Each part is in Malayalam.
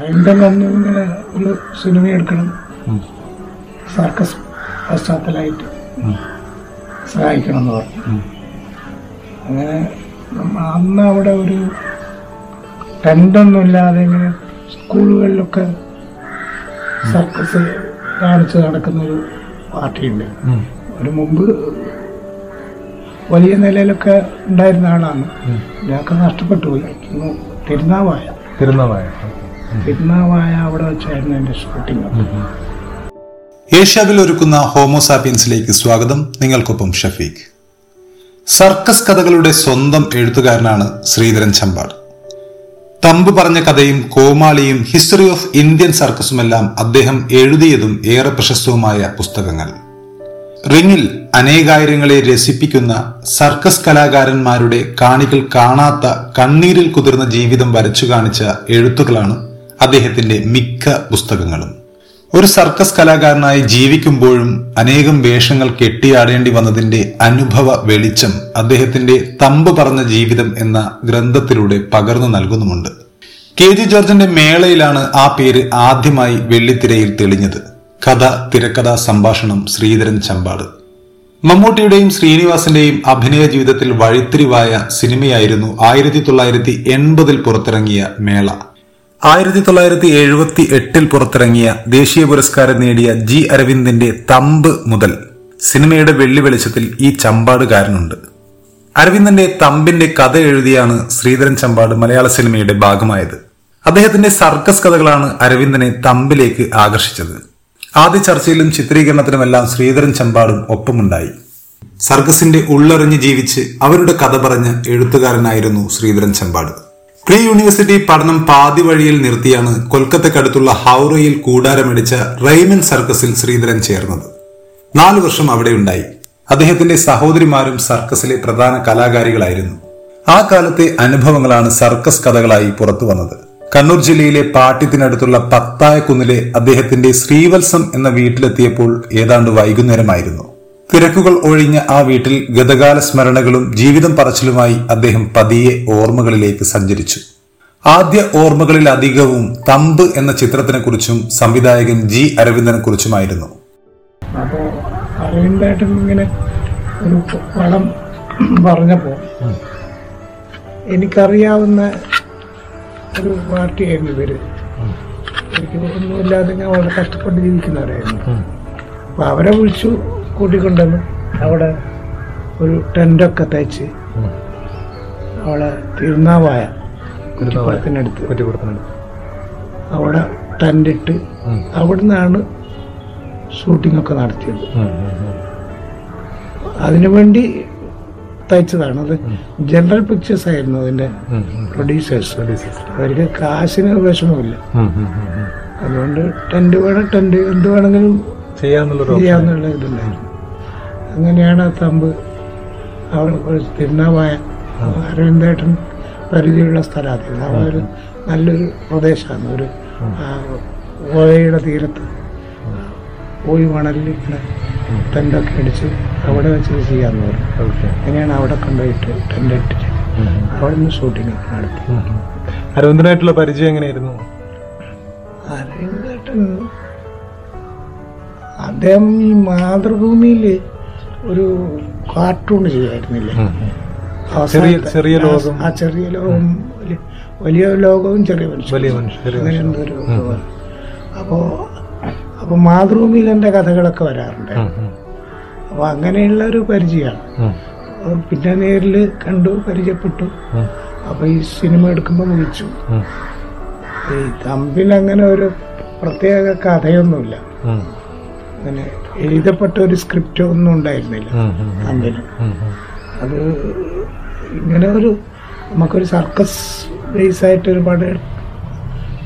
അരവിന്ദൻ വന്ന് ഇങ്ങനെ ഒരു സിനിമ എടുക്കണം. സർക്കസ് പശ്ചാത്തലമായിട്ട് സഹായിക്കണം എന്ന് പറഞ്ഞു. അങ്ങനെ അന്ന് അവിടെ ഒരു ടെൻഡൊന്നുമില്ലാതെ ഇങ്ങനെ സ്കൂളുകളിലൊക്കെ സർക്കസ് കാണിച്ച് നടക്കുന്ന ഒരു പാർട്ടിയുണ്ട് ഒരു മുമ്പ് വലിയ നിലയിലൊക്കെ ഉണ്ടായിരുന്ന ആളാണ്. ഇതൊക്കെ നഷ്ടപ്പെട്ടു പോയി. തിരുനാവായ. തിരുനാവായ. തിരുനാവായ അവിടെ വെച്ചായിരുന്നു എന്റെ ഷൂട്ടിംഗ് ഏഷ്യാവിൽ ഒരുക്കുന്ന ഹോമോസാപ്പിയൻസിലേക്ക് സ്വാഗതം. നിങ്ങൾക്കൊപ്പം ഷഫീഖ്. സർക്കസ് കഥകളുടെ സ്വന്തം എഴുത്തുകാരനാണ് ശ്രീധരൻ ചമ്പാട്. തമ്പ് പറഞ്ഞ കഥയും കോമാളിയും ഹിസ്റ്ററി ഓഫ് ഇന്ത്യൻ സർക്കസുമെല്ലാം അദ്ദേഹം എഴുതിയതും ഏറെ പ്രശസ്തവുമായ പുസ്തകങ്ങൾ. റിങ്ങിൽ അനേകായിരങ്ങളെ രസിപ്പിക്കുന്ന സർക്കസ് കലാകാരന്മാരുടെ കാണികൾ കാണാത്ത കണ്ണീരിൽ കുതിർന്ന ജീവിതം വരച്ചു കാണിച്ച എഴുത്തുകളാണ് അദ്ദേഹത്തിന്റെ മിക്ക പുസ്തകങ്ങളും. ഒരു സർക്കസ് കലാകാരനായി ജീവിക്കുമ്പോഴും അനേകം വേഷങ്ങൾ കെട്ടിയാടേണ്ടി വന്നതിന്റെ അനുഭവ വെളിച്ചം അദ്ദേഹത്തിന്റെ തമ്പ് പറഞ്ഞ ജീവിതം എന്ന ഗ്രന്ഥത്തിലൂടെ പകർന്നു നൽകുന്നുമുണ്ട്. കെ ജി ജോർജിന്റെ മേളയിലാണ് ആ പേര് ആദ്യമായി വെള്ളിത്തിരയിൽ തെളിഞ്ഞത്. കഥ തിരക്കഥാ സംഭാഷണം ശ്രീധരൻ ചമ്പാട്. മമ്മൂട്ടിയുടെയും ശ്രീനിവാസിന്റെയും അഭിനയ ജീവിതത്തിൽ വഴിത്തിരിവായ സിനിമയായിരുന്നു ആയിരത്തി തൊള്ളായിരത്തി എൺപതിൽ പുറത്തിറങ്ങിയ മേള. ആയിരത്തി തൊള്ളായിരത്തി എഴുപത്തി എട്ടിൽ പുറത്തിറങ്ങിയ ദേശീയ പുരസ്കാരം നേടിയ ജി അരവിന്ദിന്റെ തമ്പ് മുതൽ സിനിമയുടെ വെള്ളി വെളിച്ചത്തിൽ ഈ ചമ്പാടുകാരനുണ്ട്. അരവിന്ദന്റെ തമ്പിന്റെ കഥ എഴുതിയാണ് ശ്രീധരൻ ചമ്പാട് മലയാള സിനിമയുടെ ഭാഗമായത്. അദ്ദേഹത്തിന്റെ സർക്കസ് കഥകളാണ് അരവിന്ദനെ തമ്പിലേക്ക് ആകർഷിച്ചത്. ആദ്യ ചർച്ചയിലും ചിത്രീകരണത്തിലുമെല്ലാം ശ്രീധരൻ ചമ്പാടും ഒപ്പമുണ്ടായി. സർക്കസിന്റെ ഉള്ളറിഞ്ഞ് ജീവിച്ച് അവരുടെ കഥ പറഞ്ഞ എഴുത്തുകാരനായിരുന്നു ശ്രീധരൻ ചമ്പാട്. പ്രീ യൂണിവേഴ്സിറ്റി പഠനം പാതി വഴിയിൽ നിർത്തിയാണ് കൊൽക്കത്തക്കടുത്തുള്ള ഹൗറയിൽ കൂടാരമടിച്ച റെയ്മൻ സർക്കസിൽ ശ്രീധരൻ ചേർന്നത്. നാലു വർഷം അവിടെ ഉണ്ടായി അദ്ദേഹത്തിന്റെ സഹോദരിമാരും സർക്കസിലെ പ്രധാന കലാകാരികളായിരുന്നു. ആ കാലത്തെ അനുഭവങ്ങളാണ് സർക്കസ് കഥകളായി പുറത്തു വന്നത്. കണ്ണൂർ ജില്ലയിലെ പാട്യത്തിനടുത്തുള്ള പത്തായക്കുന്നിലെ അദ്ദേഹത്തിന്റെ ശ്രീവത്സം എന്ന വീട്ടിലെത്തിയപ്പോൾ ഏതാണ്ട് വൈകുന്നേരമായിരുന്നു. തിരക്കുകൾ ഒഴിഞ്ഞ ആ വീട്ടിൽ ഗതകാല സ്മരണകളും ജീവിതം പറച്ചിലുമായി അദ്ദേഹം പതിയെ ഓർമ്മകളിലേക്ക് സഞ്ചരിച്ചു. ആദ്യ ഓർമ്മകളിൽ അധികവും തമ്പ് എന്ന ചിത്രത്തിനെ കുറിച്ചും സംവിധായകൻ ജി അരവിന്ദനെ കുറിച്ചുമായിരുന്നു അപ്പോൾ അരവിന്ദേട്ടൻ ഇങ്ങനെ ഒരു പടം പറഞ്ഞപ്പോൾ എനിക്കറിയാവുന്ന ഒരു പാർട്ടിയായിരുന്നു ഇവർ. എനിക്ക് ഒന്നുമില്ലാതെ ഞാൻ വളരെ കഷ്ടപ്പെട്ട് ജീവിക്കുന്നവരായിരുന്നു. അപ്പോൾ അവരെ വിളിച്ചു കൂട്ടിക്കൊണ്ടുവന്ന് അവിടെ ഒരു ടെന്റൊക്കെ തയ്ച്ച് അവിടെ തിരുനാവായ കുറ്റിപ്പുറത്തിനടുത്ത്. കുറ്റിപ്പുറത്തിനടുത്ത്. അവിടെ ടെന്റിട്ട് അവിടുന്നാണ് ഷൂട്ടിംഗ് ഒക്കെ നടത്തിയത് അതിനുവേണ്ടി തയ്ച്ചതാണ്. അത് ജനറൽ പിക്ചേഴ്സ് ആയിരുന്നു അതിന്റെ പ്രൊഡ്യൂസേഴ്സ്. അവർക്ക് കാശിന് വിഷമമില്ല. അതുകൊണ്ട് ടെന്റ് വേണം ടെന്റ് എന്ത് വേണമെങ്കിലും ചെയ്യാന്നുള്ള ഇതുണ്ടായിരുന്നു. അങ്ങനെയാണ് ആ തമ്പ് അവിടെ ഒരു തിരുനാവായ അരവിന്ദേട്ടൻ പരിചയമുള്ള സ്ഥലമാണ് അതൊരു നല്ലൊരു പ്രദേശമാണ്. ഒരു പുഴയുടെ തീരത്ത്. പോയി മണലിൽ ഇങ്ങനെ ടെന്റൊക്കെ അടിച്ച് അവിടെ വെച്ച് ചെയ്യാമെന്ന് ചെയ്യാന്ന് പറഞ്ഞു. അങ്ങനെയാണ് അവിടെ കൊണ്ടുപോയിട്ട് ടെന്റ് ഇട്ടിട്ട് അവിടെ നിന്ന് ഷൂട്ടിംഗ് ഒക്കെ നടത്തി. അരവിന്ദനായിട്ടുള്ള പരിചയം എങ്ങനെയായിരുന്നു? അരവിന്ദേട്ടൻ അദ്ദേഹം ഈ മാതൃഭൂമിയിൽ ഒരു കാർട്ടൂൺ ചെയ്യായിരുന്നില്ലേ ചെറിയ ലോകം. ആ ചെറിയ ലോകം വലിയ- ലോകവും ചെറിയ ഒരു അപ്പോ അപ്പൊ മാതൃഭൂമിയിൽ എന്റെ കഥകളൊക്കെ വരാറുണ്ട്. അപ്പൊ അങ്ങനെയുള്ള ഒരു പരിചയമാണ് പിന്നെ നേരിൽ കണ്ടു പരിചയപ്പെട്ടു. അപ്പൊ ഈ സിനിമ എടുക്കുമ്പോൾ വിളിച്ചു. ഈ തമ്പിൽ അങ്ങനെ ഒരു പ്രത്യേക കഥയൊന്നുമില്ല. അങ്ങനെ എഴുതപ്പെട്ട ഒരു സ്ക്രിപ്റ്റ് ഒന്നും ഉണ്ടായിരുന്നില്ല. തമ്പിൽ അത് ഇങ്ങനെ ഒരു നമുക്കൊരു സർക്കസ് ബേസ് ആയിട്ട് ഒരു പടം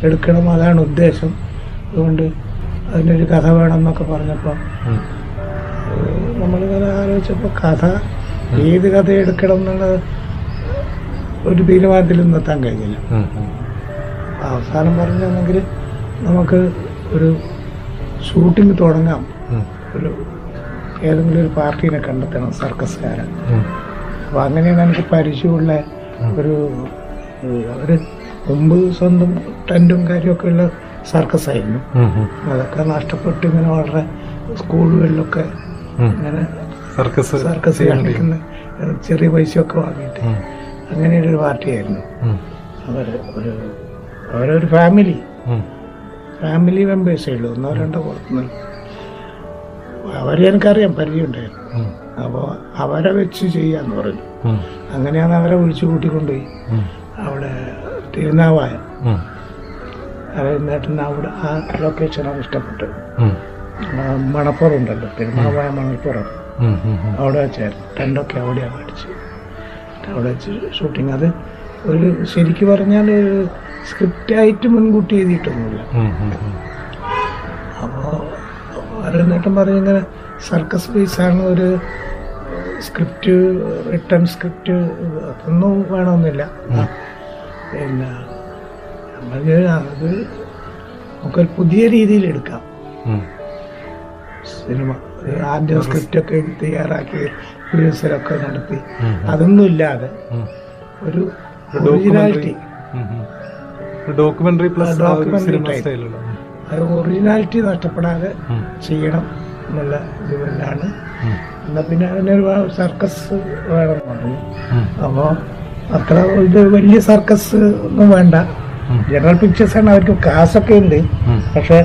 എടുക്കണം. അതാണ് ഉദ്ദേശം. അതുകൊണ്ട് അതിനൊരു കഥ വേണം എന്നൊക്കെ പറഞ്ഞപ്പോൾ നമ്മളിങ്ങനെ ആലോചിച്ചപ്പോൾ കഥ ഏത് കഥ എടുക്കണം എന്നുള്ള ഒരു തീരുമാനത്തിലൊന്നും എത്താൻ കഴിഞ്ഞില്ല. അവസാനം പറഞ്ഞെങ്കിൽ നമുക്ക് ഒരു ഷൂട്ടിംഗ് തുടങ്ങാം. ഒരു ഏതെങ്കിലും ഒരു പാർട്ടീനെ കണ്ടെത്തണം സർക്കസ്കാരൻ അപ്പോൾ അങ്ങനെയാണ് എനിക്ക് പരിചയമുള്ള ഒരു ഒരു മുമ്പ് സ്വന്തം ടെന്റും കാര്യമൊക്കെ ഉള്ള സർക്കസ് ആയിരുന്നു ഉം, ഉം, അതൊക്കെ നഷ്ടപ്പെട്ട് ഇങ്ങനെ വളരെ സ്കൂളുകളിലൊക്കെ ഇങ്ങനെ സർക്കസ് സർക്കസ് കാണിക്കുന്ന ചെറിയ പൈസയൊക്കെ വാങ്ങിയിട്ട് അങ്ങനെയുള്ള ഒരു പാർട്ടിയായിരുന്നു. അവർ ഒരു അവരൊരു ഫാമിലി. ഫാമിലി മെമ്പേഴ്സേ ഉള്ളൂ. ഒന്നോ രണ്ടോ പുറത്തുനിന്ന്. അവരെ എനിക്കറിയാം പരിചയമുണ്ടായിരുന്നു. അപ്പോൾ അവരെ വെച്ച് ചെയ്യാന്ന് പറഞ്ഞു. അങ്ങനെയാണ് അവരെ വിളിച്ചു കൂട്ടിക്കൊണ്ടുപോയി. അവിടെ തിരുനാവായ. അറിയുന്നേട്ടന് അവിടെ ആ ലൊക്കേഷനാണ് ഇഷ്ടപ്പെട്ടത്. ഇഷ്ടപ്പെട്ടു മണപ്പുറം ഉണ്ടല്ലോ തിരുനാവായ മണപ്പുറം. അവിടെ വെച്ചായിരുന്നു ടെന്റൊക്കെ അവിടെയാണ് അടിച്ച് അവിടെ വെച്ച് ഷൂട്ടിങ് അത് ഒരു ശരിക്ക് പറഞ്ഞാൽ ഒരു സ്ക്രിപ്റ്റായിട്ട് മുൻകൂട്ടി എഴുതിയിട്ടൊന്നുമില്ല. അരുന്നേട്ടൻ പറഞ്ഞ ഇങ്ങനെ സർക്കസ് ബേസാണ് ഒരു സ്ക്രിപ്റ്റ് റിട്ടേൺ സ്ക്രിപ്റ്റ് അതൊന്നും വേണമെന്നില്ല പിന്നെ നമ്മൾക്ക് അത് നമുക്കൊരു പുതിയ രീതിയിൽ എടുക്കാം. സിനിമ ആദ്യം സ്ക്രിപ്റ്റൊക്കെ തയ്യാറാക്കി റിഹേഴ്സലൊക്കെ നടത്തി. അതൊന്നും ഇല്ലാതെ ഒരു ഒറിജിനാലിറ്റി. Documentary plus documentary. സ്റ്റൈലുള്ള. അത് ഒറിജിനാലിറ്റി നഷ്ടപ്പെടാതെ ചെയ്യണം എന്നുള്ള ഇതുകൊണ്ടാണ് എന്നാൽ പിന്നെ അതിനൊരു സർക്കസ് വേണം അപ്പോൾ അത്ര ഇത് വലിയ സർക്കസ് ഒന്നും വേണ്ട. ജനറൽ പിക്ചേഴ്സ് ആണ് അവർക്ക് കാശൊക്കെ ഉണ്ട്. പക്ഷെ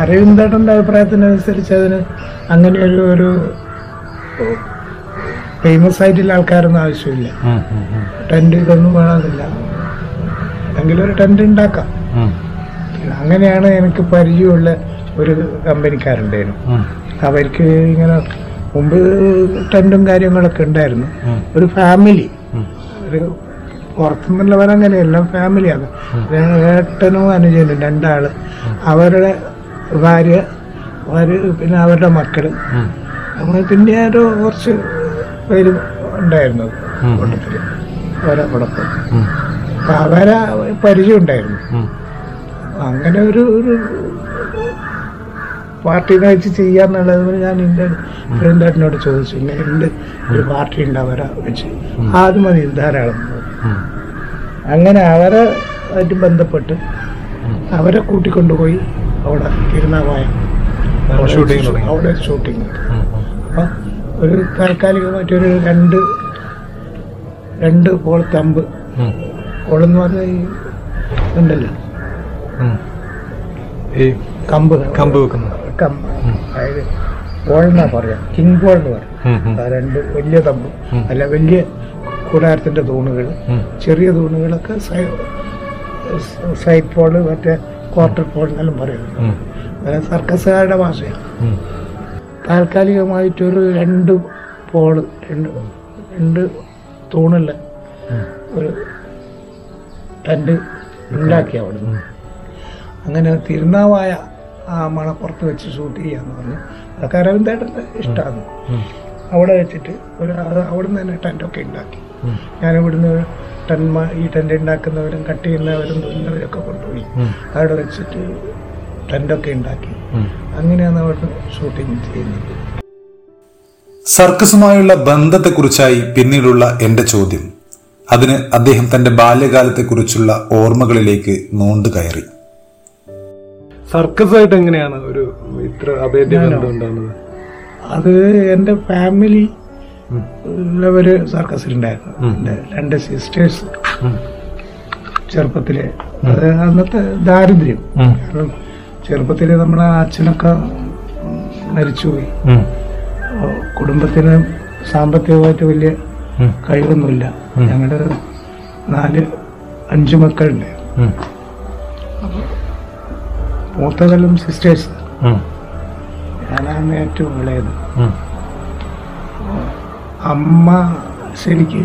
അരവിന്ദേട്ടന്റെ അഭിപ്രായത്തിനനുസരിച്ച് അതിന് അങ്ങനെ ഒരു ഒരു ഫേമസ് ആയിട്ടുള്ള ആൾക്കാരൊന്നും ആവശ്യമില്ല. ടെന്റ് ടെന്റ് ഇതൊന്നും വേണമെന്നില്ല. എങ്കിലൊരു ഒരു ടെന്റ് ഉണ്ടാക്കാം അങ്ങനെയാണ് എനിക്ക് പരിചയമുള്ള ഒരു കമ്പനിക്കാരുണ്ടായിരുന്നു. അവർക്ക് ഇങ്ങനെ മുമ്പ് ടെന്റും കാര്യങ്ങളൊക്കെ ഉണ്ടായിരുന്നു. ഒരു ഫാമിലി. ഒരു ഒരു പുറത്തുനിന്നുള്ളവരങ്ങനെയല്ല ഫാമിലിയാണ്. ഏട്ടനും അനുജനും രണ്ടാൾ. അവരുടെ ഭാര്യ അവർ പിന്നെ അവരുടെ മക്കൾ അങ്ങനെ പിന്നെ ഒരു കുറച്ച് പേര് ഉണ്ടായിരുന്നു. ഉം. കൂട്ടത്തിൽ. അവരോടൊപ്പം ഉം, അവരെ പരിചയം ഉണ്ടായിരുന്നു. അങ്ങനെ ഒരു ഒരു പാർട്ടി വെച്ച് ചെയ്യാന്നുള്ളത് ഞാൻ എന്റെ ഫ്രണ്ടാട്ടിനോട് ചോദിച്ചു. ഇങ്ങനെ ഉണ്ട് ഒരു പാർട്ടി ഉണ്ട് അവരെ വെച്ച് അത് മതി ധാരാളം. അങ്ങനെ അവരെ ആയിട്ട് ബന്ധപ്പെട്ട്. അവരെ കൂട്ടിക്കൊണ്ടുപോയി അവിടെ തിരുനാവായ അവിടെ ഷൂട്ടിങ് അപ്പം ഒരു താൽക്കാലികമായിട്ടൊരു രണ്ട് രണ്ട് പോൾ തമ്പ് ഉം, പോളെന്ന് പറഞ്ഞാൽ ഈ ഉണ്ടല്ലോ. ഈ കമ്പ്. കമ്പ് വെക്കുന്നത് കമ്പ്. അതായത് എന്നാ പറയാം. കിങ് പോൾ എന്ന് പറയും. ആ രണ്ട് വലിയ തമ്പ് അല്ല വലിയ കൂടാരത്തിന്റെ തൂണുകൾ. ചെറിയ തൂണുകളൊക്കെ സൈഡ് പോൾ മറ്റേ ക്വാർട്ടർ പോൾ എന്നെല്ലാം പറയുന്നത്. അങ്ങനെ സർക്കസുകാരുടെ ഭാഷയാണ്. താൽക്കാലികമായിട്ടൊരു രണ്ട് പോൾ രണ്ട് രണ്ട് തൂണുള്ള. ഒരു ടെന്റ് ഉണ്ടാക്കി അവിടുന്ന് അങ്ങനെ തിരുനാവായ ആ മണപ്പുറത്ത് വെച്ച് ഷൂട്ട് ചെയ്യാന്ന് പറഞ്ഞു. അതൊക്കെ അരവിന്ദേട്ടന്റെ ഇഷ്ടമാണ് അവിടെ വെച്ചിട്ട് ഒരു അത് അവിടുന്ന് തന്നെ ടെന്റൊക്കെ ഉണ്ടാക്കി. ഞാൻ ഞാനിവിടുന്ന് ടെൻമ ഈ ടെന്റ് ഉണ്ടാക്കുന്നവരും കട്ട് ചെയ്യുന്നവരും തുന്നവരൊക്കെ കൊണ്ടുപോയി. അവിടെ വെച്ചിട്ട് ടെന്റൊക്കെ ഉണ്ടാക്കി. അങ്ങനെയാണ് അവിടെ ഷൂട്ടിങ് ചെയ്യുന്നത്. സർക്കസുമായുള്ള ബന്ധത്തെക്കുറിച്ചായി പിന്നീടുള്ള എന്റെ ചോദ്യം. അതിന് അദ്ദേഹം തന്റെ ബാല്യകാലത്തെക്കുറിച്ചുള്ള ഓർമ്മകളിലേക്ക് നോണ്ടു കയറി. സർക്കസ് ആയിട്ട് എങ്ങനെയാണ് ഒരു ഇത്ര അഭേദ്യ ഞാനോ? ഉണ്ടാകുന്നത്? അത് എന്റെ ഫാമിലി ഉള്ളവര് സർക്കസിലുണ്ടായിരുന്നു. എന്റെ രണ്ട് സിസ്റ്റേഴ്സ് ചെറുപ്പത്തിലെ. അത് അന്നത്തെ ദാരിദ്ര്യം. കാരണം ചെറുപ്പത്തിൽ നമ്മളെ അച്ഛനൊക്കെ മരിച്ചുപോയി. കുടുംബത്തിന് സാമ്പത്തികമായിട്ട് വലിയ കഴിവൊന്നുമില്ല. ഞങ്ങളുടെ നാല് അഞ്ച് മക്കളുണ്ട്. ഉം, മൂത്തതെല്ലാം സിസ്റ്റേഴ്സ് ഞാനാണ് ഏറ്റവും ഇളയത്. അമ്മ ശരിക്ക്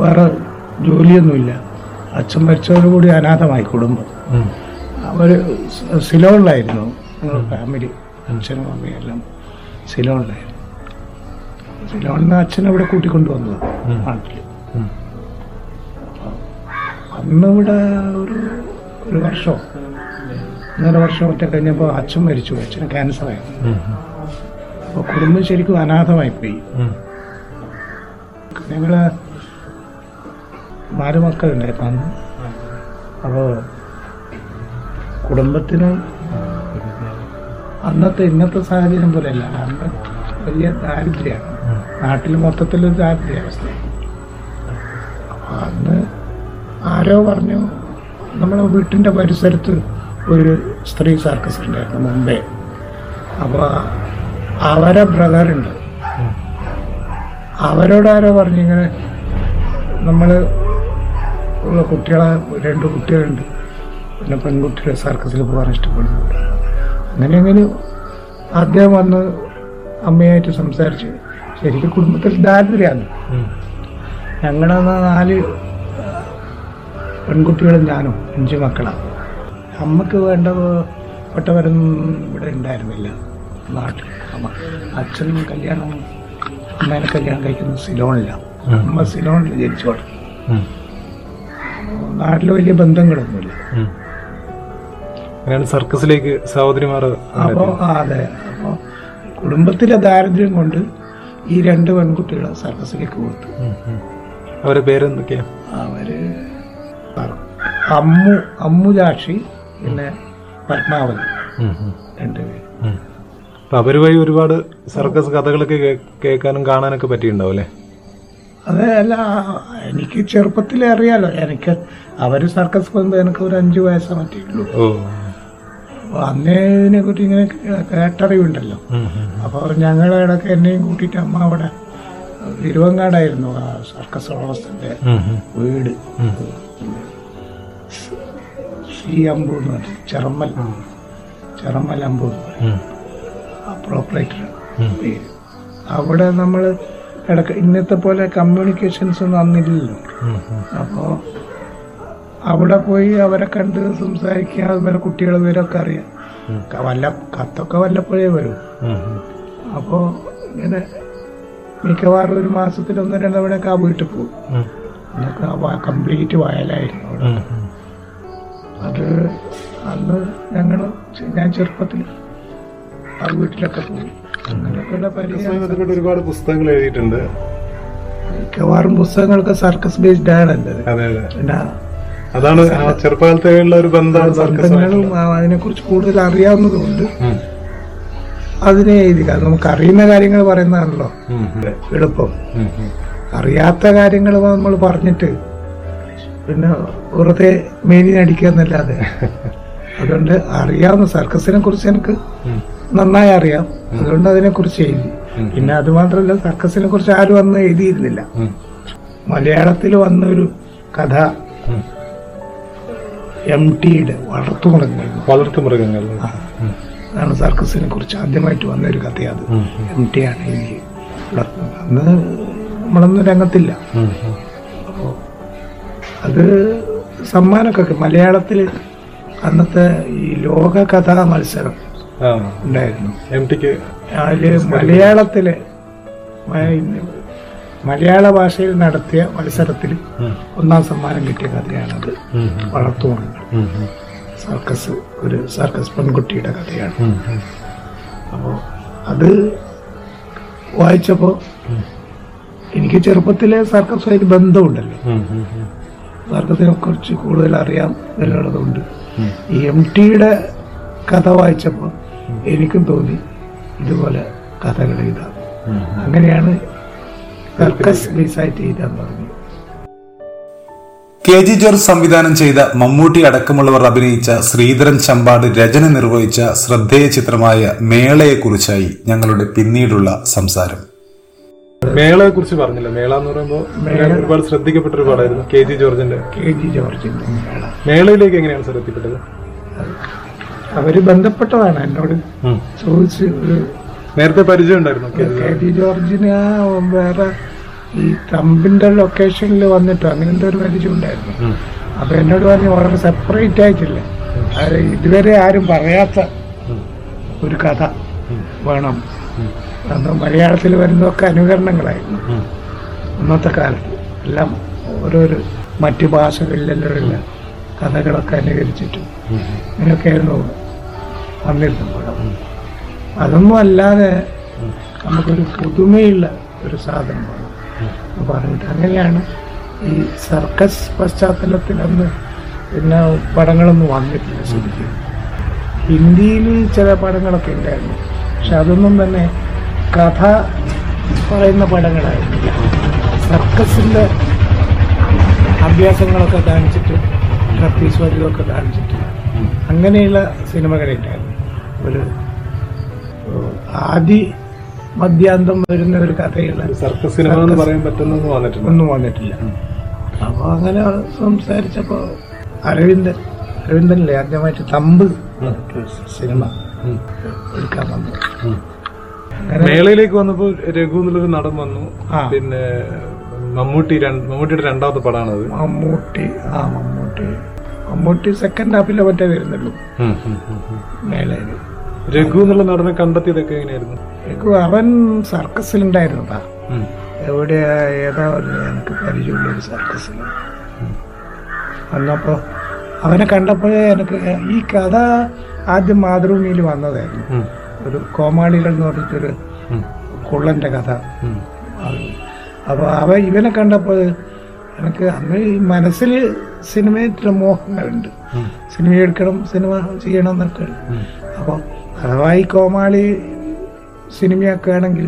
വേറെ ജോലിയൊന്നുമില്ല. അച്ഛൻ മരിച്ചതോടുകൂടി അനാഥമായി കുടുംബം. അവർ സിലോണിലായിരുന്നു. ഫാമിലി അച്ഛനും അമ്മയും എല്ലാം സിലോണിലായിരുന്നു. സിലോണിന് അച്ഛൻ ഇവിടെ കൂട്ടിക്കൊണ്ടുവന്നത്. നാട്ടിൽ അന്നിവിടെ അന്ന് ഒരു ഒരു വർഷം. ഒന്നര വർഷം ഒറ്റ കഴിഞ്ഞപ്പോൾ അച്ഛൻ മരിച്ചു അച്ഛന് ക്യാൻസറായിരുന്നു അപ്പോൾ കുടുംബം ശരിക്കും അനാഥമായി പോയി ഉം, ഞങ്ങൾ നാല് മക്കളുണ്ടായിരുന്നു അന്ന്. അപ്പോൾ കുടുംബത്തിന് അന്നത്തെ ഇന്നത്തെ സാഹചര്യം പോലെയല്ല. അന്ന് വലിയ ദാരിദ്ര്യമാണ് നാട്ടിൽ മൊത്തത്തിൽ ദാരിദ്ര്യാവസ്ഥ. അപ്പോൾ അന്ന് ആരോ പറഞ്ഞു നമ്മളെ വീട്ടിന്റെ പരിസരത്ത് ഒരു സ്ത്രീ സർക്കസ് ഉണ്ടായിരുന്നു മുംബൈ. അപ്പോൾ അവരെ ബ്രദറുണ്ട് അവരോട് ആരോ പറഞ്ഞു ഇങ്ങനെ നമ്മൾ ഉള്ള കുട്ടികളെ രണ്ട് കുട്ടികളുണ്ട്. പിന്നെ പെൺകുട്ടികളെ സർക്കസിൽ പോകാൻ ഇഷ്ടപ്പെടുന്നുണ്ട്. അങ്ങനെ അങ്ങനെ അദ്ദേഹം വന്ന് അമ്മയായിട്ട് സംസാരിച്ച് ശരിക്കും കുടുംബത്തിൽ ദാരിദ്ര്യമാണ് ഞങ്ങളെന്ന നാല് പെൺകുട്ടികളും ഞാനും അഞ്ച് മക്കളാണ് അമ്മയ്ക്ക് വേണ്ട പെട്ടവരൊന്നും ഇവിടെ ഉണ്ടായിരുന്നില്ല. നാട്ടിൽ അമ്മ അച്ഛനും കല്യാണം അമ്മേനെ കല്യാണം കഴിക്കുന്നത് സിലോണിലാണ് അമ്മ സിലോണിൽ ജനിച്ചു വളർന്നു നാട്ടിൽ വലിയ ബന്ധങ്ങളൊന്നുമില്ല. അങ്ങനെയാണ് സർക്കസിലേക്ക് സഹോദരിമാർ അപ്പോൾ അതെ. അപ്പോൾ കുടുംബത്തിലെ ദാരിദ്ര്യം കൊണ്ട് ഈ രണ്ട് പെൺകുട്ടികളെ സർക്കസിലേക്ക് കൊടുത്തു. അവരുടെ പേരെന്തൊക്കെയാ? അവർ അമ്മു അമ്മു ജാക്ഷി പിന്നെ പത്മാവതി രണ്ടുപേര് അപ്പൊ അവർ വഴി ഒരുപാട് സർക്കസ് കഥകളൊക്കെ കേൾക്കാനും കാണാനൊക്കെ പറ്റിയിട്ടുണ്ടാവും അല്ലേ? അതെ അല്ല എനിക്ക് ചെറുപ്പത്തിൽ അറിയാലോ. എനിക്ക് അവർ സർക്കസ് പോകുമ്പോൾ എനിക്ക് ഒരു അഞ്ചു വയസ്സേ പറ്റിയുള്ളൂ അന്നേ ഇതിനെ കുറിച്ച് ഇങ്ങനെ കേട്ടറിവുണ്ടല്ലോ. അപ്പൊ ഞങ്ങളെ ഇടയ്ക്ക് എന്നെയും കൂട്ടിയിട്ട് അമ്മ അവിടെ തിരുവങ്ങാടായിരുന്നു ആ സർക്കസ് ഉടമസ്ഥന്റെ വീട്. സി അമ്പു എന്ന് പറയും. ചെറമ്മൽ. ചെറമ്മൽ അമ്പു എന്ന് പറയും. ആ പ്രോപ്പറേറ്റർ പേര് അവിടെ നമ്മൾ ഇടയ്ക്ക് ഇന്നത്തെ പോലെ കമ്മ്യൂണിക്കേഷൻസ് ഒന്നും അന്നില്ലല്ലോ. അപ്പോൾ അവിടെ പോയി അവരെ കണ്ട് സംസാരിക്കുക അതുപോലെ കുട്ടികളെ പേരൊക്കെ അറിയാം. വല്ല കത്തൊക്കെ വല്ലപ്പോഴേ വരും. അപ്പോൾ ഇങ്ങനെ മിക്കവാറും ഒരു മാസത്തിൽ ഒന്ന് രണ്ട് തവണയൊക്കെ ആ വീട്ടിൽ പോകും. കംപ്ലീറ്റ് വയലായിരുന്നു അവിടെ. അത് അന്ന് ഞങ്ങൾ ഞാൻ ചെറുപ്പത്തിൽ ആ വീട്ടിലൊക്കെ പോയി. അങ്ങനെയൊക്കെയുള്ള ഒരുപാട് പുസ്തകങ്ങൾ എഴുതിയിട്ടുണ്ട്. മിക്കവാറും പുസ്തകങ്ങളൊക്കെ സർക്കസ് ബേസ്ഡ് ആണ് പിന്നെ അതാണ് ആ ചെറുപ്പകാലത്തേക്കുള്ള ഒരു ബന്ധം ബന്ധങ്ങളും അതിനെക്കുറിച്ച് കൂടുതൽ അറിയാവുന്നതുകൊണ്ട് അതിനെ എഴുതി. കാരണം നമുക്ക് അറിയുന്ന കാര്യങ്ങൾ പറയുന്നതാണല്ലോ. എളുപ്പം. അറിയാത്ത കാര്യങ്ങൾ നമ്മൾ പറഞ്ഞിട്ട് പിന്നെ വെറുതെ മേനിനടിക്കുക എന്നല്ലാതെ അതുകൊണ്ട് അറിയാവുന്ന സർക്കസിനെ കുറിച്ച് എനിക്ക് നന്നായി അറിയാം. അതുകൊണ്ട് അതിനെ കുറിച്ച് എഴുതി പിന്നെ അത് മാത്രമല്ല സർക്കസിനെ കുറിച്ച് ആരും അന്ന് എഴുതിയിരുന്നില്ല. മലയാളത്തിൽ വന്നൊരു കഥ. എം ടിയുടെ വളർത്തുമൃഗങ്ങൾ വളർത്തുമൃഗങ്ങൾ ആണ് സർക്കസിനെ കുറിച്ച് ആദ്യമായിട്ട് വന്ന ഒരു കഥയാണ് എം ടി ആണ് എഴുതി അന്ന് നമ്മളൊന്നും രംഗത്തില്ല. അത് സമ്മാനമൊക്കെ. മലയാളത്തിൽ അന്നത്തെ ഈ ലോക കഥാ മത്സരം ഉണ്ടായിരുന്നു. അതിൽ മലയാളത്തിലെ മലയാള ഭാഷയിൽ നടത്തിയ മത്സരത്തിൽ ഒന്നാം സമ്മാനം കിട്ടിയ കഥയാണത്. വളർത്തുമൃഗങ്ങൾ സർക്കസ് ഒരു സർക്കസ് പെൺകുട്ടിയുടെ കഥയാണ്. അപ്പോൾ അത് വായിച്ചപ്പോൾ എനിക്ക് ചെറുപ്പത്തിലെ സർക്കസുമായിട്ട് ബന്ധമുണ്ടല്ലോ. സർക്കസിനെ കുറിച്ച് കൂടുതൽ അറിയാം എന്നുള്ളതുകൊണ്ട് ഈ എം ടിയുടെ കഥ വായിച്ചപ്പോൾ എനിക്കും തോന്നി ഇതുപോലെ കഥകൾ എഴുതാം. അങ്ങനെയാണ് സർക്കസ് ബേസായിട്ട് എഴുതാൻ തുടങ്ങി കെ ജി ജോർജ് സംവിധാനം ചെയ്ത മമ്മൂട്ടി അടക്കമുള്ളവർ അഭിനയിച്ച ശ്രീധരൻ ചമ്പാട് രചന നിർവഹിച്ച ശ്രദ്ധേയ ചിത്രമായ മേളയെക്കുറിച്ചായി ഞങ്ങളുടെ പിന്നീടുള്ള സംസാരം. മേളയെ കുറിച്ച് പറഞ്ഞില്ല മേള എന്ന് പറയുമ്പോൾ ഒരുപാട് ശ്രദ്ധിക്കപ്പെട്ട ഒരു പാടായിരുന്നു. കെ ജി ജോർജിന്റെ. കെ ജി ജോർജിന്റെ മേള. മേളയിലേക്ക് എങ്ങനെയാണ് സാർ എത്തിപ്പെട്ടത്? അവർ ബന്ധപ്പെട്ടതാണ് എന്നോട് ചോദിച്ച് നേരത്തെ പരിചയം ഉണ്ടായിരുന്നു കെ ജി ജോർജിന് ആ വേറെ ഈ ട്രംപിന്റെ ലൊക്കേഷനിൽ വന്നിട്ടോ അങ്ങനത്തെ ഒരു പരിചയം ഉണ്ടായിരുന്നു. അപ്പൊ എന്നോട് പറഞ്ഞു വളരെ സെപ്പറേറ്റ് ആയിട്ടില്ല? ഇതുവരെ ആരും പറയാത്ത ഒരു കഥ വേണം. അന്ന് മലയാളത്തിൽ വരുന്നതൊക്കെ അനുകരണങ്ങളായിരുന്നു. അന്നത്തെ കാലത്ത് എല്ലാം ഓരോരോ മറ്റു ഭാഷകളിലെല്ലാം കഥകളൊക്കെ അനുകരിച്ചിട്ടും ഇങ്ങനെയൊക്കെയായിരുന്നു വന്നിരുന്നത്. അതൊന്നും അല്ലാതെ നമുക്കൊരു പുതുമയുള്ള ഒരു സാധനമാണ് പറഞ്ഞിട്ട് അങ്ങനെയാണ് ഈ സർക്കസ് പശ്ചാത്തലത്തിൽ അന്ന് പിന്നെ പടങ്ങളൊന്നും വന്നിട്ടില്ല ശരിക്കും. ഹിന്ദിയിൽ ചില പടങ്ങളൊക്കെ ഉണ്ടായിരുന്നു. പക്ഷെ അതൊന്നും തന്നെ കഥ പറയുന്ന പടങ്ങളായിരുന്നില്ല സർക്കസിന്റെ അഭ്യാസങ്ങളൊക്കെ കാണിച്ചിട്ട് ട്രപ്പീസ് വരികളൊക്കെ കാണിച്ചിട്ട് അങ്ങനെയുള്ള സിനിമകളുണ്ടായിരുന്നു ഒരു ആദി മധ്യാന്തം വരുന്ന ഒരു കഥയുള്ള സർക്കസ് സിനിമ എന്ന് പറയാൻ പറ്റുന്നൊന്നും വന്നിട്ടില്ല. ഒന്നും വന്നിട്ടില്ല. അപ്പോൾ അങ്ങനെ സംസാരിച്ചപ്പോൾ അരവിന്ദൻ അരവിന്ദനല്ലേ ആദ്യമായിട്ട് തമ്പ് സിനിമ എടുക്കാൻ വന്നു മേളയിലേക്ക് വന്നപ്പോൾ രഘു എന്നുള്ളൊരു നടൻ വന്നു. പിന്നെ മമ്മൂട്ടി മമ്മൂട്ടിയുടെ രണ്ടാമത്തെ പടമാണത്. മമ്മൂട്ടി ആ മമ്മൂട്ടി. മമ്മൂട്ടി സെക്കൻഡ് ഹാഫിലെ മറ്റേ വരുന്നുള്ളൂ. മേളയിൽ. രഘു എന്നുള്ള നടനെ കണ്ടെത്തിയതൊക്കെ എങ്ങനെയായിരുന്നു? രഘു അവൻ സർക്കസിലുണ്ടായിരുന്നതാ. എവിടെ ഏതാ എനിക്ക് പരിചയമുള്ള ഒരു സർക്കസിൽ വന്നപ്പോൾ അവനെ കണ്ടപ്പോഴേ എനിക്ക് ഈ കഥ ആദ്യം മാതൃഭൂമിയിൽ വന്നതായിരുന്നു. ഒരു കോമാളികൾ എന്ന് പറഞ്ഞിട്ടൊരു കുള്ളന്റെ കുള്ളന്റെ കഥ. അപ്പോൾ അവ ഇവനെ കണ്ടപ്പോൾ എനിക്ക് അന്ന് ഈ മനസ്സിൽ സിനിമയായിട്ടുള്ള മോഹങ്ങളുണ്ട്. സിനിമ എടുക്കണം സിനിമ ചെയ്യണം എന്നൊക്കെ. അപ്പോൾ അഥവാ ഈ കോമാളി സിനിമയാക്കുകയാണെങ്കിൽ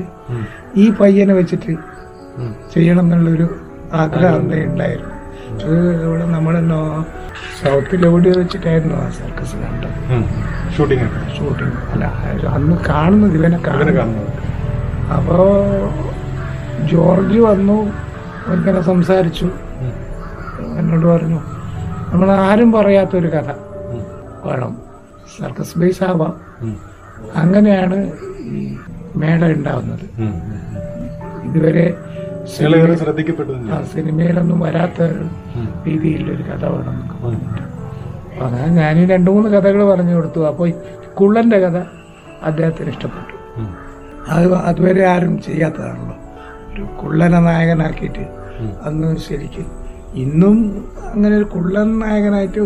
ഈ പയ്യനെ വെച്ചിട്ട്. ചെയ്യണം എന്നുള്ളൊരു ആഗ്രഹം അന്നേ ഉണ്ടായിരുന്നു. അത് ഇവിടെ സൗത്തിൽ എവിടെ വെച്ചിട്ടായിരുന്നു ആ സർക്കസ് കണ്ടത്. ഒക്കെ ഷൂട്ടിങ് അല്ല അന്ന് കാണുന്നത് ഇവനെ കാണുന്നത്. അപ്പോ അപ്പോൾ ജോർജ് വന്നു ഇങ്ങനെ സംസാരിച്ചു. എന്നോട് പറഞ്ഞു നമ്മൾ ആരും പറയാത്തൊരു കഥ. വേണം. സർക്കസ് ബേസ് ആവാം. അങ്ങനെയാണ് ഈ മേള ഉണ്ടാവുന്നത്. ഇതുവരെ സിനിമയിലൊന്നും വരാത്ത. രീതിയിലൊരു കഥ വേണം എന്നൊക്കെ പറഞ്ഞിട്ട് അങ്ങനെ ഞാൻ ഈ രണ്ട് മൂന്ന് കഥകൾ പറഞ്ഞു കൊടുത്തു. അപ്പോൾ കുള്ളന്റെ കഥ അദ്ദേഹത്തിന് ഇഷ്ടപ്പെട്ടു. അത് അതുവരെ ആരും ചെയ്യാത്തതാണല്ലോ. ഒരു കുള്ളനെ നായകനാക്കിയിട്ട്. അന്ന് ശരിക്കും ഇന്നും അങ്ങനെ ഒരു കുള്ളൻ നായകനായിട്ട്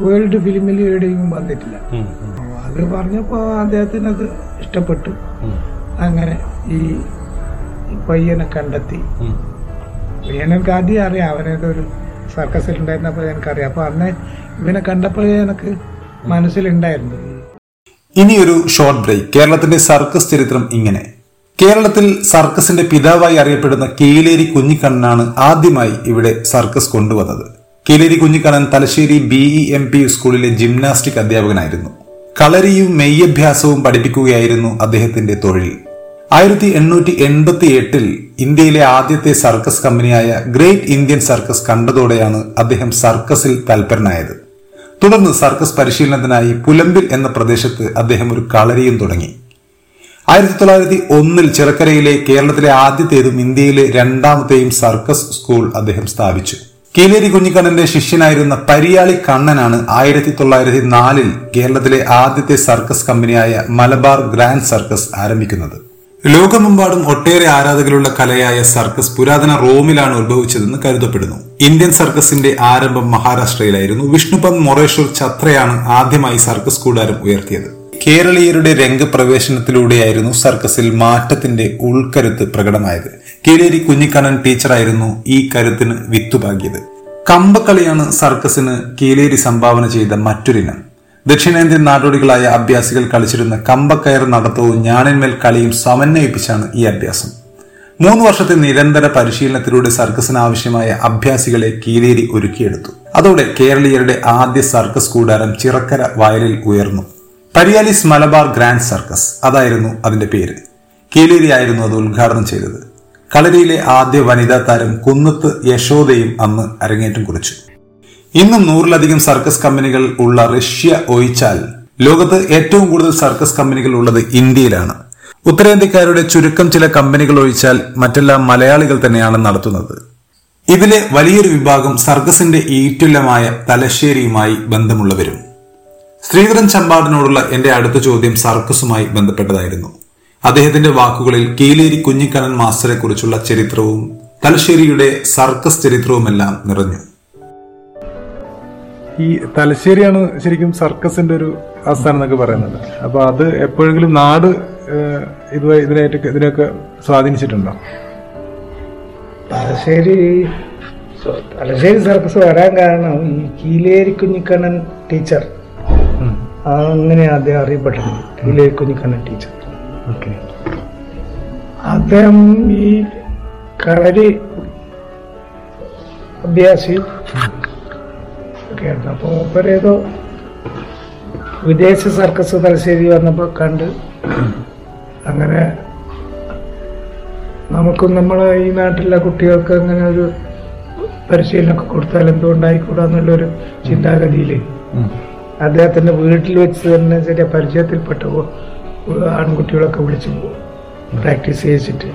വേൾഡ് ഫിലിമിൽ എവിടെയും വന്നിട്ടില്ല. അത് പറഞ്ഞപ്പോൾ അദ്ദേഹത്തിന് അത് ഇഷ്ടപ്പെട്ടു. അങ്ങനെ ഈ പയ്യനെ കണ്ടെത്തി. പയ്യനെനിക്ക് പയ്യനെ എനിക്ക് ആദ്യം അറിയാം. അവനേതൊരു സർക്കസിൽ ഉണ്ടായിരുന്നപ്പോൾ എനിക്കറിയാം. അപ്പൊ അന്ന് ഇവനെ കണ്ടപ്പോഴേ എനിക്ക് മനസ്സിലുണ്ടായിരുന്നു. ഇനിയൊരു ഷോർട്ട് ബ്രേക്ക് കേരളത്തിന്റെ സർക്കസ് ചരിത്രം ഇങ്ങനെ. കേരളത്തിൽ സർക്കസിന്റെ പിതാവായി അറിയപ്പെടുന്ന കീലേരി കുഞ്ഞിക്കണ്ണനാണ് ആദ്യമായി ഇവിടെ സർക്കസ് കൊണ്ടുവന്നത്. Keeleri Kunhikannan Thalassery B E M P സ്കൂളിലെ ജിംനാസ്റ്റിക് അധ്യാപകനായിരുന്നു. കളരിയും മെയ്യഭ്യാസവും പഠിപ്പിക്കുകയായിരുന്നു അദ്ദേഹത്തിന്റെ തൊഴിൽ. ആയിരത്തി എണ്ണൂറ്റി എൺപത്തി എട്ടിൽ ഇന്ത്യയിലെ ആദ്യത്തെ സർക്കസ് കമ്പനിയായ ഗ്രേറ്റ് ഇന്ത്യൻ സർക്കസ് കണ്ടതോടെയാണ് അദ്ദേഹം സർക്കസിൽ തൽപരനായത്. തുടർന്ന് സർക്കസ് പരിശീലനത്തിനായി പുലമ്പിൽ എന്ന പ്രദേശത്ത് അദ്ദേഹം ഒരു കളരിയും തുടങ്ങി. ആയിരത്തി തൊള്ളായിരത്തി ഒന്നിൽ ചിറക്കരയിലെ കേരളത്തിലെ ആദ്യത്തേതും ഇന്ത്യയിലെ രണ്ടാമത്തെയും സർക്കസ് സ്കൂൾ അദ്ദേഹം സ്ഥാപിച്ചു. കീലേരി കുഞ്ഞിക്കണ്ണന്റെ ശിഷ്യനായിരുന്ന പരിയാളി കണ്ണനാണ് ആയിരത്തി തൊള്ളായിരത്തി നാലിൽ കേരളത്തിലെ ആദ്യത്തെ സർക്കസ് കമ്പനിയായ മലബാർ ഗ്രാൻഡ് സർക്കസ് ആരംഭിക്കുന്നത്. ലോകമെമ്പാടും ഒട്ടേറെ ആരാധകരുള്ള കലയായ സർക്കസ് പുരാതന റോമിലാണ് ഉത്ഭവിച്ചതെന്ന് കരുതപ്പെടുന്നു. ഇന്ത്യൻ സർക്കസിന്റെ ആരംഭം മഹാരാഷ്ട്രയിലായിരുന്നു. വിഷ്ണുപന്ത് മൊറേശ്വർ ഛത്രയാണ് ആദ്യമായി സർക്കസ് കൂടാരം ഉയർത്തിയത്. കേരളീയരുടെ രംഗപ്രവേശനത്തിലൂടെയായിരുന്നു സർക്കസിൽ മാറ്റത്തിന്റെ ഉൾക്കരുത്ത് പ്രകടമായത്. കീലേരി കുഞ്ഞിക്കണ്ണൻ ടീച്ചറായിരുന്നു ഈ കരുത്തിന് വിത്തുപാകിയത്. കമ്പക്കളിയാണ് സർക്കസിന് കീലേരി സംഭാവന ചെയ്ത മറ്റൊരിനം. ദക്ഷിണേന്ത്യൻ നാടോടികളായ അഭ്യാസികൾ കളിച്ചിരുന്ന കമ്പക്കയർ നടത്തവും ഞാണിന്മേൽ കളിയും സമന്വയിപ്പിച്ചാണ് ഈ അഭ്യാസം. മൂന്ന് വർഷത്തെ നിരന്തര പരിശീലനത്തിലൂടെ സർക്കസിന് ആവശ്യമായ അഭ്യാസികളെ കീലേരി ഒരുക്കിയെടുത്തു. അതോടെ കേരളീയരുടെ ആദ്യ സർക്കസ് കൂടാരം ചിറക്കര വയലിൽ ഉയർന്നു. പരിയാലിസ് മലബാർ ഗ്രാൻഡ് സർക്കസ് അതായിരുന്നു അതിന്റെ പേര്. കീലേരി ആയിരുന്നു അത് ഉദ്ഘാടനം ചെയ്തത്. കളരിയിലെ ആദ്യ വനിതാ താരം കുന്നത്ത് യശോദയും അന്ന് അരങ്ങേറ്റം കുറിച്ചു. ഇന്നും നൂറിലധികം സർക്കസ് കമ്പനികൾ ഉള്ള റഷ്യ ഒഴിച്ചാൽ ലോകത്ത് ഏറ്റവും കൂടുതൽ സർക്കസ് കമ്പനികൾ ഉള്ളത് ഇന്ത്യയിലാണ്. ഉത്തരേന്ത്യക്കാരുടെ ചുരുക്കം ചില കമ്പനികൾ ഒഴിച്ചാൽ മറ്റെല്ലാം മലയാളികൾ തന്നെയാണ് നടത്തുന്നത്. ഇതിലെ വലിയൊരു വിഭാഗം സർക്കസിന്റെ ഈറ്റുല്ലമായ തലശ്ശേരിയുമായി ബന്ധമുള്ളവരും. ശ്രീധരൻ ചമ്പാടിനോടുള്ള എന്റെ അടുത്ത ചോദ്യം സർക്കസുമായി ബന്ധപ്പെട്ടതായിരുന്നു. അദ്ദേഹത്തിന്റെ വാക്കുകളിൽ കീലേരി കുഞ്ഞിക്കണ്ണൻ മാസ്റ്ററെ കുറിച്ചുള്ള ചരിത്രവും തലശ്ശേരിയുടെ സർക്കസ് ചരിത്രവുമെല്ലാം നിറഞ്ഞു. ഈ തലശ്ശേരിയാണ് ശരിക്കും സർക്കസിന്റെ ഒരു ആസ്ഥാനം എന്നൊക്കെ പറയുന്നത്. അപ്പൊ അത് എപ്പോഴെങ്കിലും നാട് ഇതുവരെ ഇതിനായിട്ട് ഇതിനൊക്കെ സ്വാധീനിച്ചിട്ടുണ്ടോ? തലശ്ശേരി തലശ്ശേരി സർക്കസ് വരാൻ കാരണം ഈ കീലേരി കുഞ്ഞിക്കണ്ണൻ ടീച്ചർ. അങ്ങനെ അദ്ദേഹം അറിയപ്പെട്ടത് കീലേരി കുഞ്ഞിക്കണ്ണൻ ടീച്ചർ. ഓക്കെ. അദ്ദേഹം ഈ കളരി അഭ്യാസി. ഒക്കെ ആയിരുന്നു അപ്പോൾ മൂപ്പരേതോ വിദേശ സർക്കസ് തലശ്ശേരി വന്നപ്പോൾ കണ്ട് അങ്ങനെ നമുക്കും നമ്മളെ ഈ നാട്ടിലെ കുട്ടികൾക്ക് അങ്ങനെ ഒരു പരിശീലനമൊക്കെ കൊടുത്താൽ എന്തുകൊണ്ടായിക്കൂടാ എന്നുള്ളൊരു ചിന്താഗതിയിൽ അദ്ദേഹത്തിന്റെ അദ്ദേഹത്തിന്റെ വീട്ടിൽ വെച്ച് തന്നെ ചെറിയ പരിചയത്തിൽപ്പെട്ട ആൺകുട്ടികളൊക്കെ വിളിച്ചു പോകും പ്രാക്ടീസ് ചെയ്യിച്ചിട്ട്.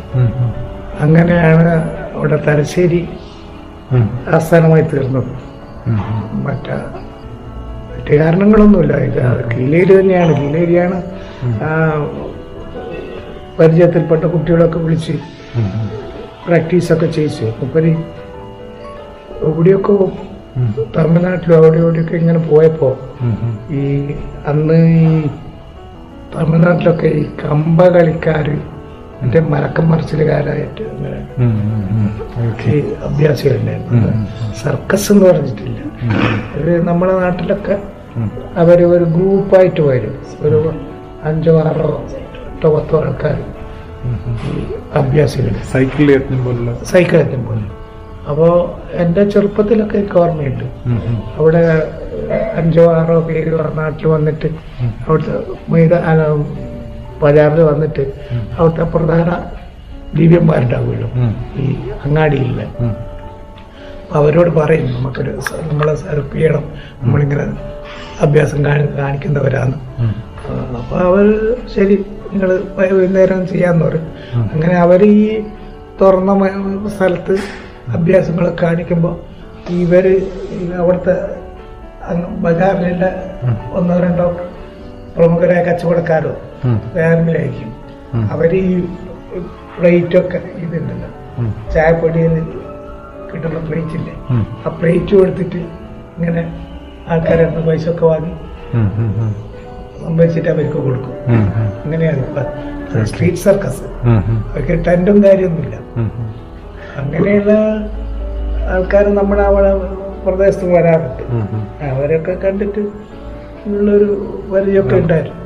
അങ്ങനെയാണ് അവിടെ തലശ്ശേരി. ആസ്ഥാനമായി തീർന്നത്. മറ്റ മറ്റു കാരണങ്ങളൊന്നുമില്ല ഇത് കീലേരി തന്നെയാണ് കീലേരിയാണ് പരിചയത്തിൽപ്പെട്ട കുട്ടികളൊക്കെ വിളിച്ച്. പ്രാക്ടീസൊക്കെ ചെയ്യിച്ചു മുപ്പരി എവിടെയൊക്കെ. തമിഴ്നാട്ടിലും അവിടെ ഇവിടെയൊക്കെ ഇങ്ങനെ പോയപ്പോൾ. ഈ അന്ന് ഈ തമിഴ്നാട്ടിലൊക്കെ ഈ കമ്പ കളിക്കാര് മറ്റേ മലക്കം മറിച്ചിലുകാരായിട്ട് അങ്ങനെ. അഭ്യാസികളുണ്ടായിരുന്നു. സർക്കസ് എന്ന് പറഞ്ഞിട്ടില്ല. ഇത് നമ്മുടെ നാട്ടിലൊക്കെ അവർ അവർ ഒരു ഗ്രൂപ്പായിട്ട് വരും. ഒരു അഞ്ചോ ആറോ എട്ടോ പത്തോ ആൾക്കാർ അഭ്യാസികൾ സൈക്കിൾ എത്തും പോലുള്ള. സൈക്കിൾ എത്തുമ്പോൾ അപ്പോൾ എന്റെ ചെറുപ്പത്തിലൊക്കെ എനിക്ക് ഓർമ്മയുണ്ട്. അവിടെ അഞ്ചോ ആറോ പേര് നാട്ടിൽ വന്നിട്ട് അവിടുത്തെ ബജാറിൽ വന്നിട്ട് അവിടുത്തെ പ്രധാന ദിവ്യന്മാരുണ്ടാവുമല്ലോ. ഈ അങ്ങാടിയിലെ. ഉം. അവരോട് പറയും നമുക്കൊരു നമ്മളെ സെർപ്പ് ചെയ്യണം നമ്മളിങ്ങനെ അഭ്യാസം കാണി കാണിക്കുന്നവരാണ് ഉം. അപ്പൊ അവർ ശരി നിങ്ങൾ വൈകുന്നേരം ചെയ്യാന്ന് പറയും. അങ്ങനെ അവർ ഈ തുറന്ന സ്ഥലത്ത് അഭ്യാസങ്ങൾ കാണിക്കുമ്പോൾ ഇവർ ഈ അവിടുത്തെ ബജാറിലുള്ള ഒന്നോ രണ്ടോ പ്രമുഖരായ കച്ചവടക്കാരോ ഉം. അവർ ഈ പ്ലേറ്റൊക്കെ ഇതുണ്ടല്ലോ. ചായപ്പൊടിയിൽ കിട്ടുന്ന പ്ലേറ്റ് ഇല്ലേ ആ പ്ലേറ്റ് കൊടുത്തിട്ട് ഇങ്ങനെ ആൾക്കാരെ പൈസ ഒക്കെ വാങ്ങി വെച്ചിട്ട് അവർക്ക് കൊടുക്കും. അങ്ങനെയാണ് ഇപ്പൊ സ്ട്രീറ്റ് സർക്കസ്. അവർക്ക് ടെന്റും കാര്യമൊന്നുമില്ല. അങ്ങനെയുള്ള ആൾക്കാർ നമ്മുടെ അവിടെ പ്രദേശത്ത് വരാറുണ്ട്. അവരൊക്കെ കണ്ടിട്ട് ഉള്ളൊരു പരിചയമൊക്കെ ഉണ്ടായിരുന്നു.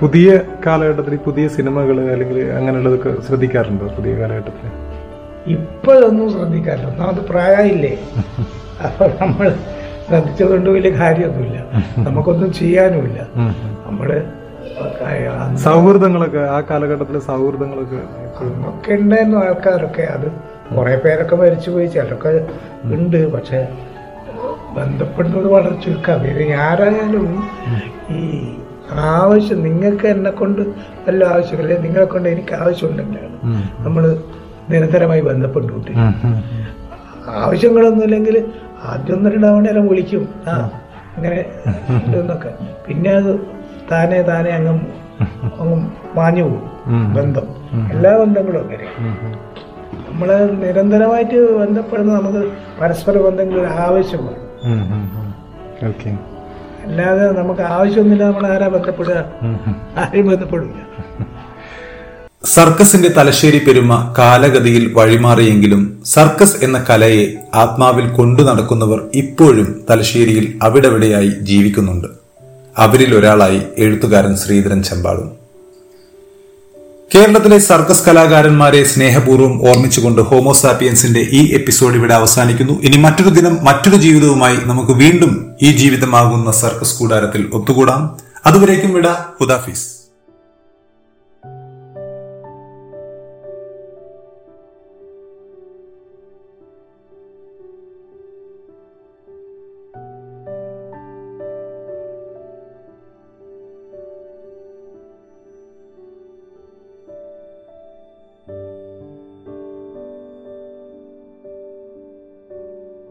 പുതിയ കാലഘട്ടത്തിൽ പുതിയ സിനിമകൾ അല്ലെങ്കിൽ അങ്ങനെയുള്ളതൊക്കെ ശ്രദ്ധിക്കാറുണ്ടോ പുതിയ കാലഘട്ടത്തിൽ ഇപ്പോഴൊന്നും ശ്രദ്ധിക്കാറില്ല. ഒന്നാമത് പ്രായമില്ലേ അപ്പൊ നമ്മൾ ശ്രദ്ധിച്ചതുകൊണ്ട് വലിയ കാര്യമൊന്നുമില്ല. നമുക്കൊന്നും ചെയ്യാനുമില്ല. നമ്മൾ സൗഹൃദങ്ങളൊക്കെ ആ കാലഘട്ടത്തിലെ സൗഹൃദങ്ങളൊക്കെ ഒക്കെ ഉണ്ടായിരുന്നു ആൾക്കാരൊക്കെ. അത് കുറെ പേരൊക്കെ മരിച്ചു പോയി ചിലരൊക്കെ ഉണ്ട്. പക്ഷെ ബന്ധപ്പെടുന്നത് വളരെ ചുരുക്കം ഇത് ആരായാലും ഈ ആവശ്യം നിങ്ങൾക്ക് എന്നെ കൊണ്ട് വല്ല ആവശ്യമില്ല നിങ്ങളെ കൊണ്ട് എനിക്ക് ആവശ്യമുണ്ടെങ്കിലാണ്. നമ്മൾ നിരന്തരമായി ബന്ധപ്പെട്ടുകൊണ്ട് ആവശ്യങ്ങളൊന്നും ഇല്ലെങ്കിൽ ആദ്യം ഒന്ന് രണ്ടാവണേരം വിളിക്കും. ആ അങ്ങനെ എന്നൊക്കെ പിന്നെ അത് താനെ താനെ അങ്ങ് അങ്ങ് മാഞ്ഞു പോകും. ബന്ധം. എല്ലാ ബന്ധങ്ങളും അങ്ങനെ. നമ്മൾ നിരന്തരമായിട്ട് ബന്ധപ്പെടുന്ന നമുക്ക് പരസ്പര ബന്ധങ്ങൾ ഒരു ആവശ്യമാണ്. ഓക്കെ അല്ലാതെ നമുക്ക് ആവശ്യമൊന്നുമില്ല നമ്മൾ ആരാ ബന്ധപ്പെടുക. ആരും ബന്ധപ്പെടില്ല സർക്കസിന്റെ തലശ്ശേരി പെരുമ കാലഗതിയിൽ വഴിമാറിയെങ്കിലും സർക്കസ് എന്ന കലയെ ആത്മാവിൽ കൊണ്ടു നടക്കുന്നവർ ഇപ്പോഴും തലശ്ശേരിയിൽ അവിടെവിടെയായി ജീവിക്കുന്നുണ്ട്. അവരിൽ ഒരാളായി എഴുത്തുകാരൻ ശ്രീധരൻ ചെമ്പാടും കേരളത്തിലെ സർക്കസ് കലാകാരന്മാരെ സ്നേഹപൂർവം ഓർമ്മിച്ചുകൊണ്ട് ഹോമോസാപ്പിയൻസിന്റെ ഈ എപ്പിസോഡ് ഇവിടെ അവസാനിക്കുന്നു. ഇനി മറ്റൊരു ദിനം മറ്റൊരു ജീവിതവുമായി നമുക്ക് വീണ്ടും ഈ ജീവിതമാകുന്ന സർക്കസ് കൂടാരത്തിൽ ഒത്തുകൂടാം. അതുവരേക്കും വിട. ഹുദാഫീസ്